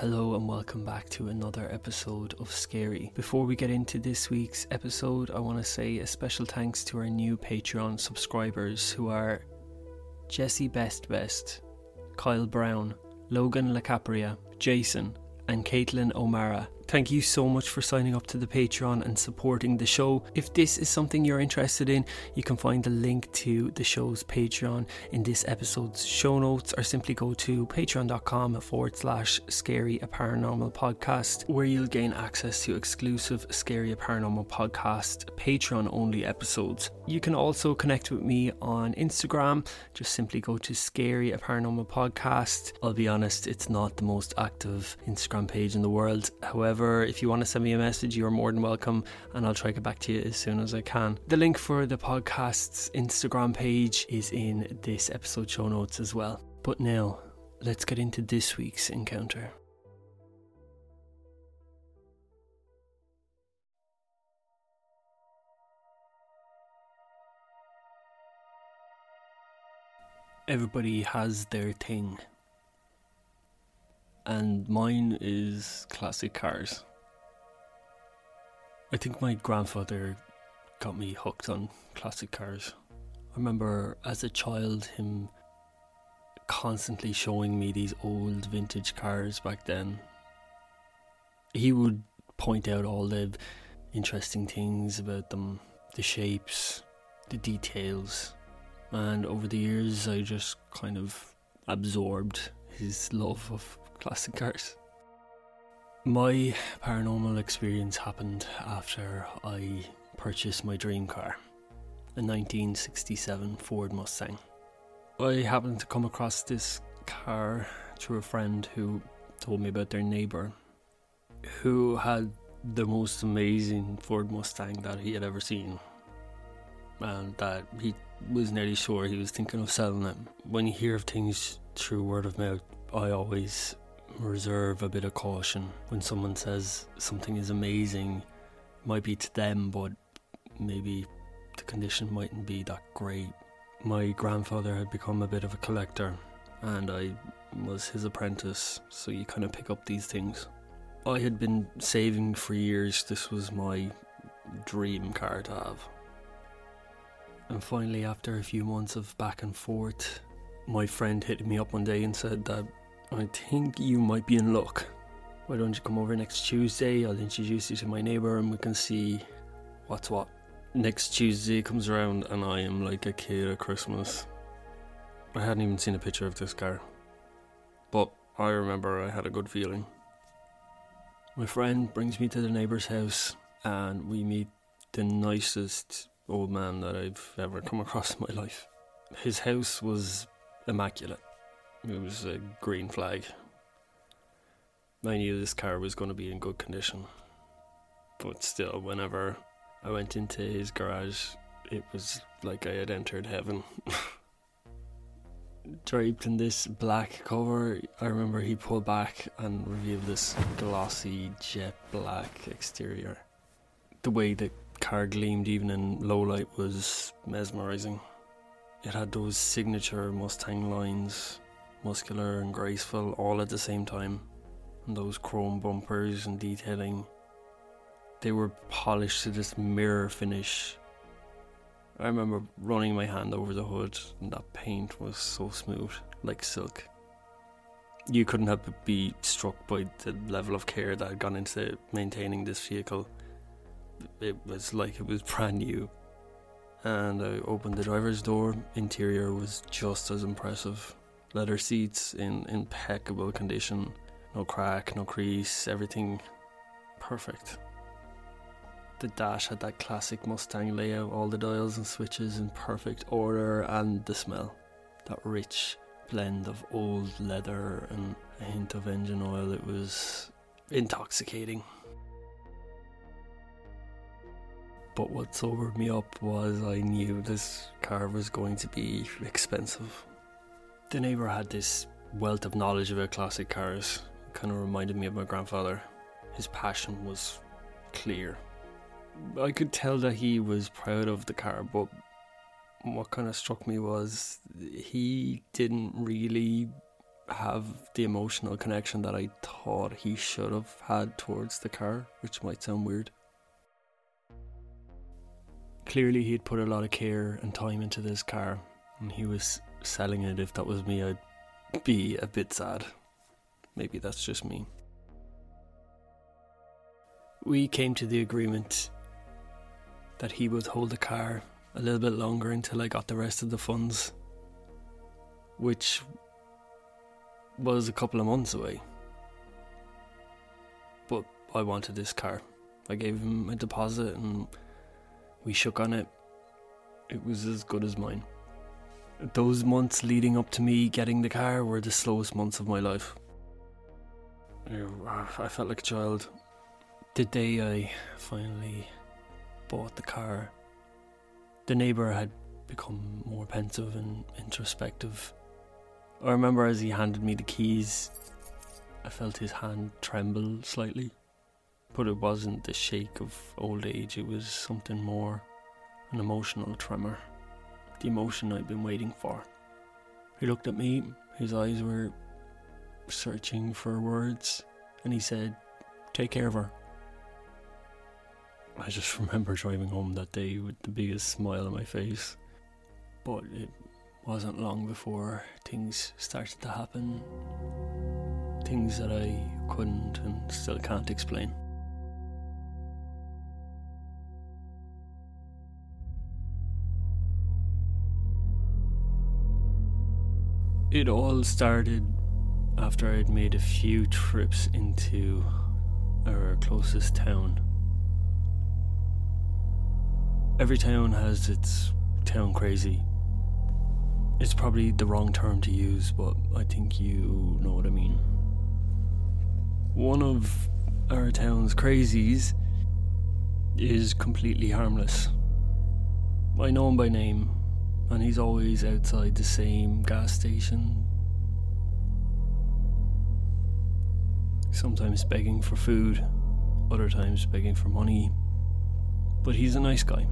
Hello and welcome back to another episode of Scary. Before we get into this week's episode, I want to say a special thanks to our new Patreon subscribers who are Jesse Best Best, Kyle Brown, Logan LaCapria, Jason, and Caitlin O'Mara. Thank you so much for signing up to the Patreon and supporting the show. If this is something you're interested in, you can find the link to the show's Patreon in this episode's show notes, or simply go to patreon.com forward slash scary a paranormal podcast, where you'll gain access to exclusive scary a paranormal podcast Patreon only episodes. You can also connect with me on Instagram. Just simply go to scary a paranormal podcast. I'll be honest, it's not the most active Instagram page in the world. However, if you want to send me a message, you're more than welcome, and I'll try to get back to you as soon as I can. The link for the podcast's Instagram page is in this episode show notes as well. But now, let's get into this week's encounter. Everybody has their thing and mine is classic cars. I think my grandfather got me hooked on classic cars. I remember as a child him constantly showing me these old vintage cars back then. He would point out all the interesting things about them, the shapes, the details, and over the years I just kind of absorbed his love of classic cars. My paranormal experience happened after I purchased my dream car, a 1967 Ford Mustang. I happened to come across this car through a friend who told me about their neighbour who had the most amazing Ford Mustang that he had ever seen. And that he was nearly sure he was thinking of selling it. When you hear of things through word of mouth, I always reserve a bit of caution when someone says something is amazing. Might be to them but maybe the condition mightn't be that great. My grandfather had become a bit of a collector and i was his apprentice so you kind of pick up these things. I had been saving for years. This was my dream car to have. And finally after a few months of back and forth my friend hit me up one day and said that I think you might be in luck. Why don't you come over next Tuesday? I'll introduce you to my neighbour and we can see what's what. Next Tuesday comes around and I am like a kid at Christmas. I hadn't even seen a picture of this car. But I remember I had a good feeling. My friend brings me to the neighbour's house and we meet the nicest old man that I've ever come across in my life. His house was immaculate. It was a green flag. I knew this car was going to be in good condition. But still, whenever I went into his garage, it was like I had entered heaven. draped in this black cover. I remember he pulled back and revealed this glossy jet black exterior. The way the car gleamed even in low light was mesmerizing. It had those signature Mustang lines, muscular and graceful, all at the same time. And those chrome bumpers and detailing. They were polished to this mirror finish I remember running my hand over the hood, and that paint was so smooth, like silk. You couldn't help but be struck by the level of care that had gone into maintaining this vehicle. It was like it was brand new. And I opened the driver's door. Interior was just as impressive. Leather seats in impeccable condition. No crack, no crease, everything perfect. The dash had that classic Mustang layout, all the dials and switches in perfect order, and the smell. That rich blend of old leather and a hint of engine oil. It was intoxicating. But what sobered me up was I knew this car was going to be expensive. The neighbour had this wealth of knowledge about classic cars. It kind of reminded me of my grandfather. His passion was clear I could tell that he was proud of the car, but what kind of struck me was he didn't really have the emotional connection that I thought he should have had towards the car, which might sound weird. Clearly, he'd put a lot of care and time into this car, and he was selling it. If that was me, I'd be a bit sad. Maybe that's just me. We came to the agreement that he would hold the car a little bit longer until I got the rest of the funds, which was a couple of months away. But I wanted this car. I gave him a deposit and we shook on it. It was as good as mine. Those months leading up to me getting the car were the slowest months of my life. I felt like a child. The day I finally bought the car, the neighbour had become more pensive and introspective. I remember as he handed me the keys, I felt his hand tremble slightly. But it wasn't the shake of old age, it was something more an emotional tremor. The emotion I'd been waiting for. He looked at me, his eyes were searching for words, and he said, Take care of her. I just remember driving home that day with the biggest smile on my face. But it wasn't long before things started to happen. Things that I couldn't and still can't explain. It all started after I'd made a few trips into our closest town Every town has its town crazy. It's probably the wrong term to use, but I think you know what I mean. One of our town's crazies is completely harmless. I know him by name, and he's always outside the same gas station. Sometimes begging for food, other times begging for money. But he's a nice guy.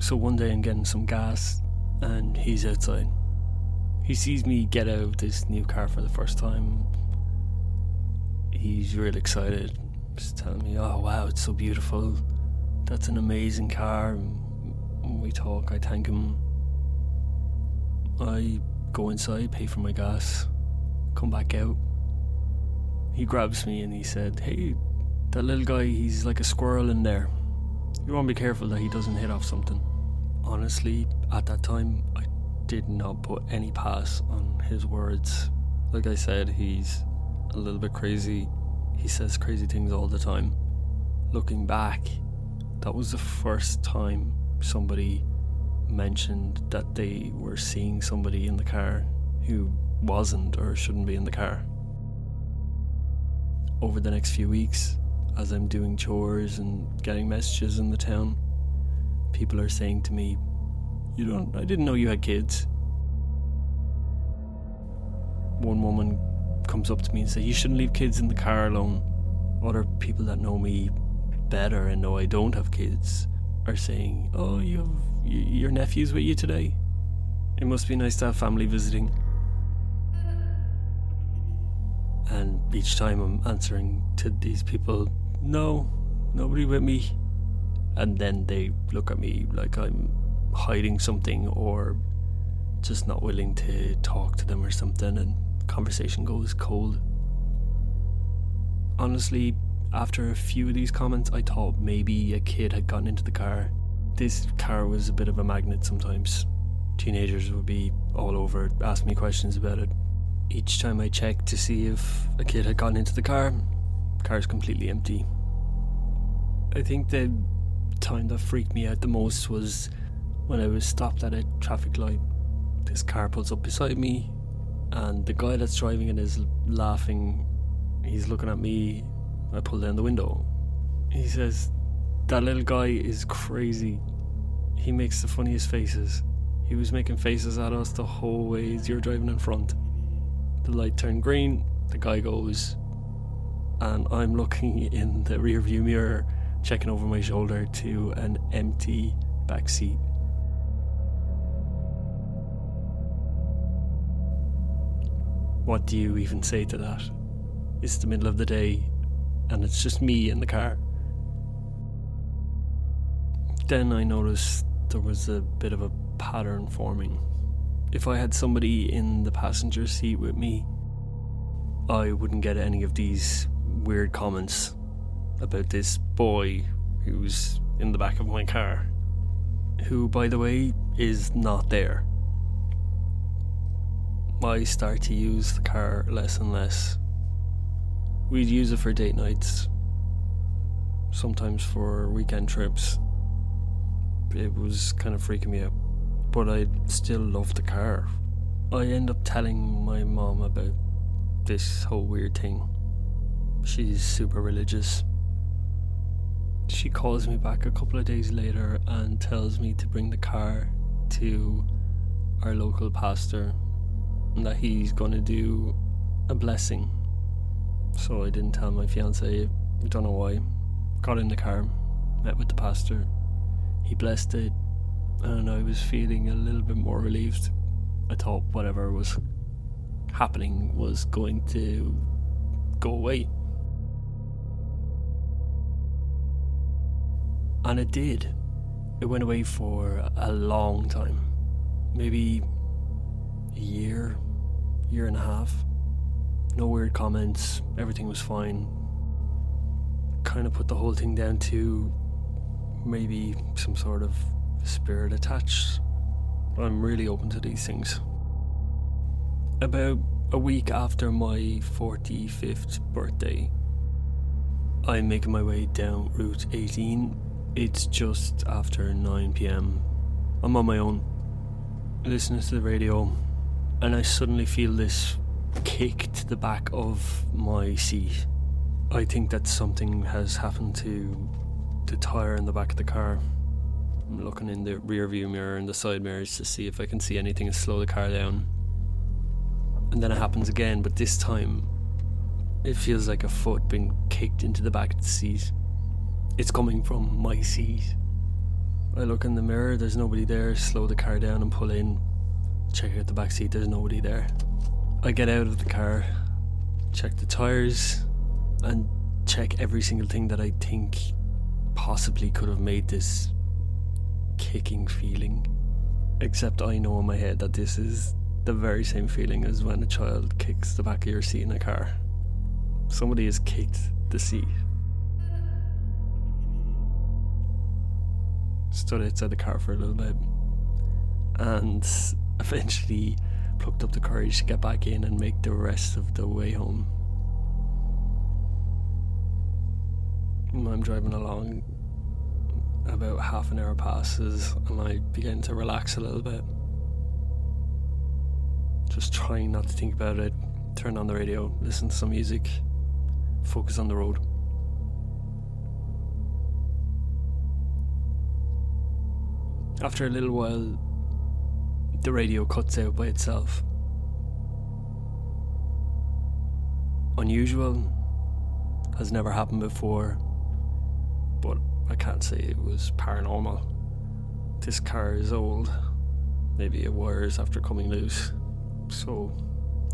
So one day I'm getting some gas and he's outside. He sees me get out of this new car for the first time. He's real excited. Just telling me, oh wow, it's so beautiful. That's an amazing car. When we talk, I thank him. I go inside, pay for my gas, come back out. He grabs me and he said, Hey, that little guy, he's like a squirrel in there. You want to be careful that he doesn't hit off something. Honestly, at that time, I did not put any pass on his words. Like I said, he's a little bit crazy. He says crazy things all the time. Looking back, that was the first time somebody mentioned that they were seeing somebody in the car who wasn't or shouldn't be in the car. Over the next few weeks, as I'm doing chores and getting messages in the town, people are saying to me, You don't, I didn't know you had kids. one woman comes up to me and says, You shouldn't leave kids in the car alone. Other people that know me better and know I don't have kids are saying, Oh, you have your nephew's with you today? It must be nice to have family visiting. And each time I'm answering to these people, No, nobody with me. And then they look at me like I'm hiding something or just not willing to talk to them or something, and conversation goes cold. Honestly, after a few of these comments, I thought maybe a kid had gotten into the car. This car was a bit of a magnet sometimes. Teenagers would be all over, ask me questions about it. Each time I checked to see if a kid had gotten into the car, the car's completely empty. I think the time that freaked me out the most was when I was stopped at a traffic light. This car pulls up beside me, and the guy that's driving it is laughing. He's looking at me. I pull down the window. He says, That little guy is crazy. He makes the funniest faces. He was making faces at us the whole way as you're driving in front. The light turned green, the guy goes, and I'm looking in the rearview mirror, checking over my shoulder to an empty back seat. What do you even say to that? It's the middle of the day and it's just me in the car. Then I noticed there was a bit of a pattern forming. If I had somebody in the passenger seat with me, I wouldn't get any of these weird comments about this boy who's in the back of my car, who, by the way, is not there. I start to use the car less and less. We'd use it for date nights, sometimes for weekend trips. It was kind of freaking me out, but I still loved the car. I end up telling my mom about this whole weird thing. She's super religious. She calls me back a couple of days later and tells me to bring the car to our local pastor and that he's going to do a blessing. So I didn't tell my fiance. I don't know why. Got in the car, met with the pastor. He blessed it, and I was feeling a little bit more relieved. I thought whatever was happening was going to go away. And it did. It went away for a long time. Maybe a year, year and a half. No weird comments, everything was fine. Kind of put the whole thing down to maybe some sort of spirit attached. I'm really open to these things. About a week after my 45th birthday, I'm making my way down Route 18. It's just after 9 pm. I'm on my own, listening to the radio, and I suddenly feel this kick to the back of my seat. I think that something has happened to the tyre in the back of the car. I'm looking in the rear view mirror and the side mirrors to see if I can see anything to slow the car down. And then it happens again, but this time it feels like a foot being kicked into the back of the seat. It's coming from my seat. I look in the mirror, there's nobody there, slow the car down and pull in. Check out the back seat, there's nobody there. I get out of the car, check the tyres, and check every single thing that I think possibly could have made this kicking feeling. Except I know in my head that this is the very same feeling as when a child kicks the back of your seat in a car. Somebody has kicked the seat. Stood outside the car for a little bit and eventually plucked up the courage to get back in and make the rest of the way home. I'm driving along, about half an hour passes, and I begin to relax a little bit. Just trying not to think about it, turn on the radio, listen to some music, focus on the road. After a little while, the radio cuts out by itself. unusual, has never happened before, but I can't say it was paranormal. This car is old, maybe it wires after coming loose, so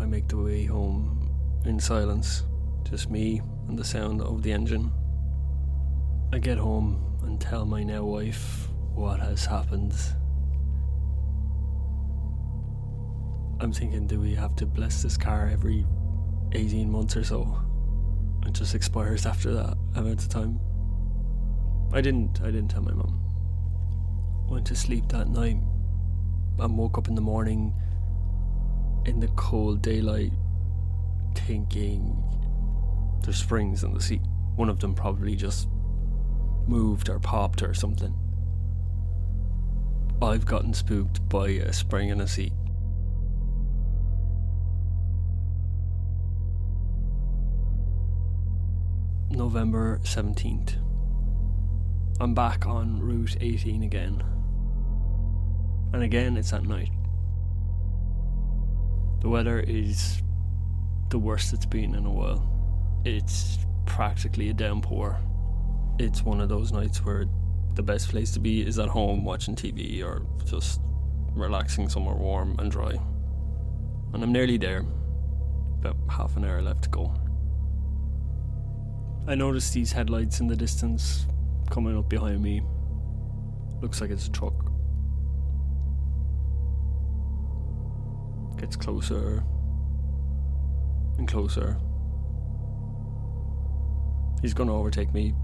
I make the way home in silence, just me and the sound of the engine. I get home and tell my now wife what has happened. I'm thinking, do we have to bless this car every 18 months or so? It just expires after that amount of time. I didn't. I didn't tell my mum. Went to sleep that night and woke up in the morning in the cold daylight thinking there's springs in the seat. One of them probably just moved or popped or something. I've gotten spooked by a spring in a seat. November 17th. I'm back on Route 18 again. And again, it's at night. The weather is the worst it's been in a while. It's practically a downpour. It's one of those nights where the best place to be is at home watching TV or just relaxing somewhere warm and dry. And I'm nearly there. About half an hour left to go. I notice these headlights in the distance coming up behind me. Looks like it's a truck. Gets closer and closer. He's gonna overtake me.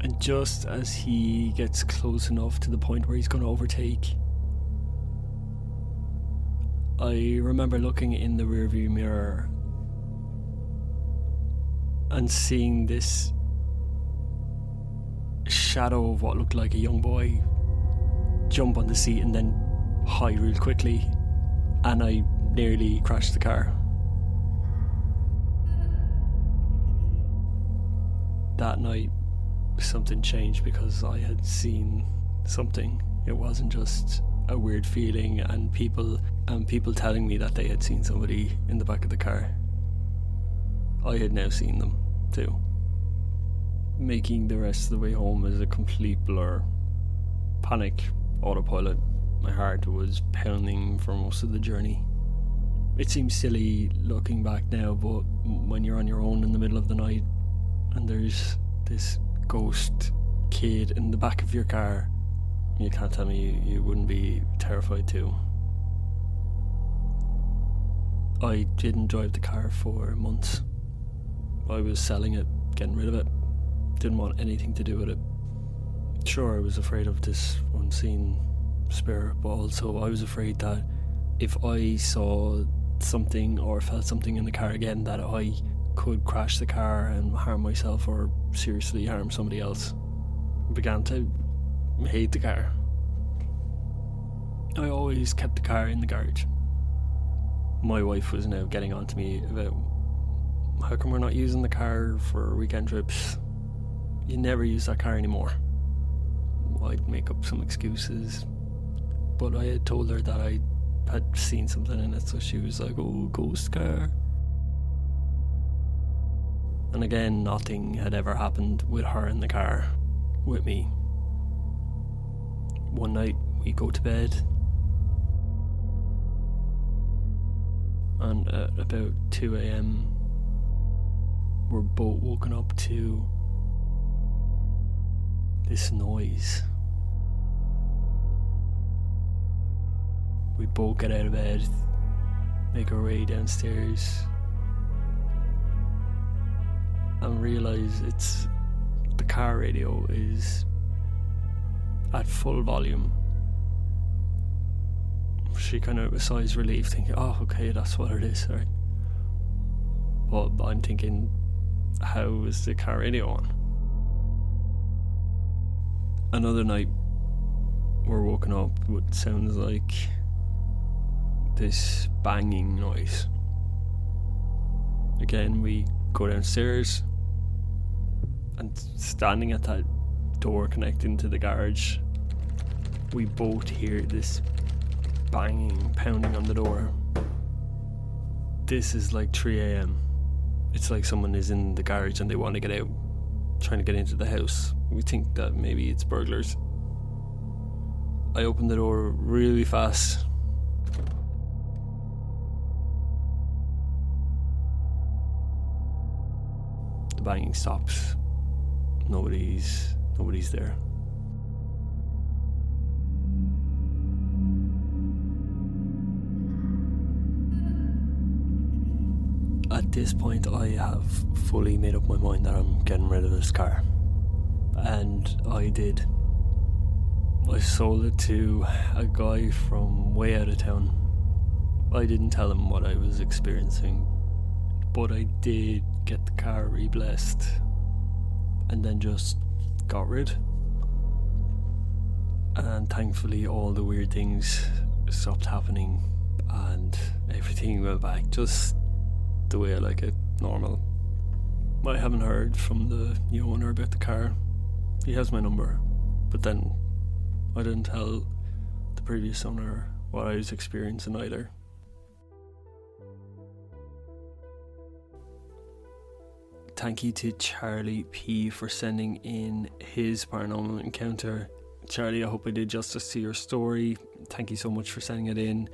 And just as he gets close enough to the point where he's gonna overtake, I remember looking in the rearview mirror and seeing this shadow of what looked like a young boy jump on the seat and then hide real quickly, and I nearly crashed the car. That night, something changed because I had seen something. It wasn't just a weird feeling and people and people telling me that they had seen somebody in the back of the car. I had now seen them too. Making the rest of the way home is a complete blur. Panic, autopilot. My heart was pounding for most of the journey. It seems silly looking back now, but when you're on your own in the middle of the night and there's this ghost kid in the back of your car, you can't tell me you, you wouldn't be terrified too. I didn't drive the car for months. I was selling it, getting rid of it. Didn't want anything to do with it. Sure, I was afraid of this unseen spirit, but also I was afraid that if I saw something or felt something in the car again, that I could crash the car and harm myself or seriously harm somebody else. I began to hate the car. I always kept the car in the garage. My wife was now getting on to me about how come we're not using the car for weekend trips? You never use that car anymore. I'd make up some excuses, but I had told her that I had seen something in it, so she was like, "Oh, ghost car." And again, nothing had ever happened with her in the car with me. One night we go to bed, and at about 2 a.m., we're both woken up to this noise. We both get out of bed, make our way downstairs, and realize it's the car radio is at full volume. She kind of sighs relief, thinking, "Oh, okay, that's what it is." Right. But I'm thinking, how is the car radio on? Another night, we're woken up with sounds like this banging noise. Again, we go downstairs, and standing at that door connecting to the garage, we both hear this banging, pounding on the door. This is like 3 a.m. It's like someone is in the garage and they want to get out, trying to get into the house. We think that maybe it's burglars. I opened the door really fast. The banging stops. Nobody's nobody's there. This point, I have fully made up my mind that I'm getting rid of this car. And I did. I sold it to a guy from way out of town. I didn't tell him what I was experiencing, but I did get the car reblessed and then just got rid. And thankfully, all the weird things stopped happening and everything went back just the way I like it, normal. I haven't heard from the new owner about the car. He has my number, but then I didn't tell the previous owner what I was experiencing either. Thank you to Charlie P for sending in his paranormal encounter. Charlie, I hope I did justice to your story. Thank you so much for sending it in.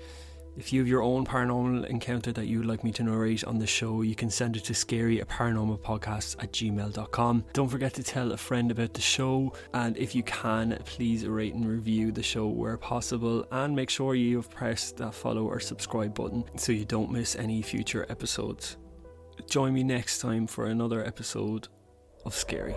If you have your own paranormal encounter that you would like me to narrate on the show, you can send it to scary at paranormalpodcasts at gmail.com. Don't forget to tell a friend about the show, and if you can, please rate and review the show where possible, and make sure you have pressed that follow or subscribe button so you don't miss any future episodes. Join me next time for another episode of Scary.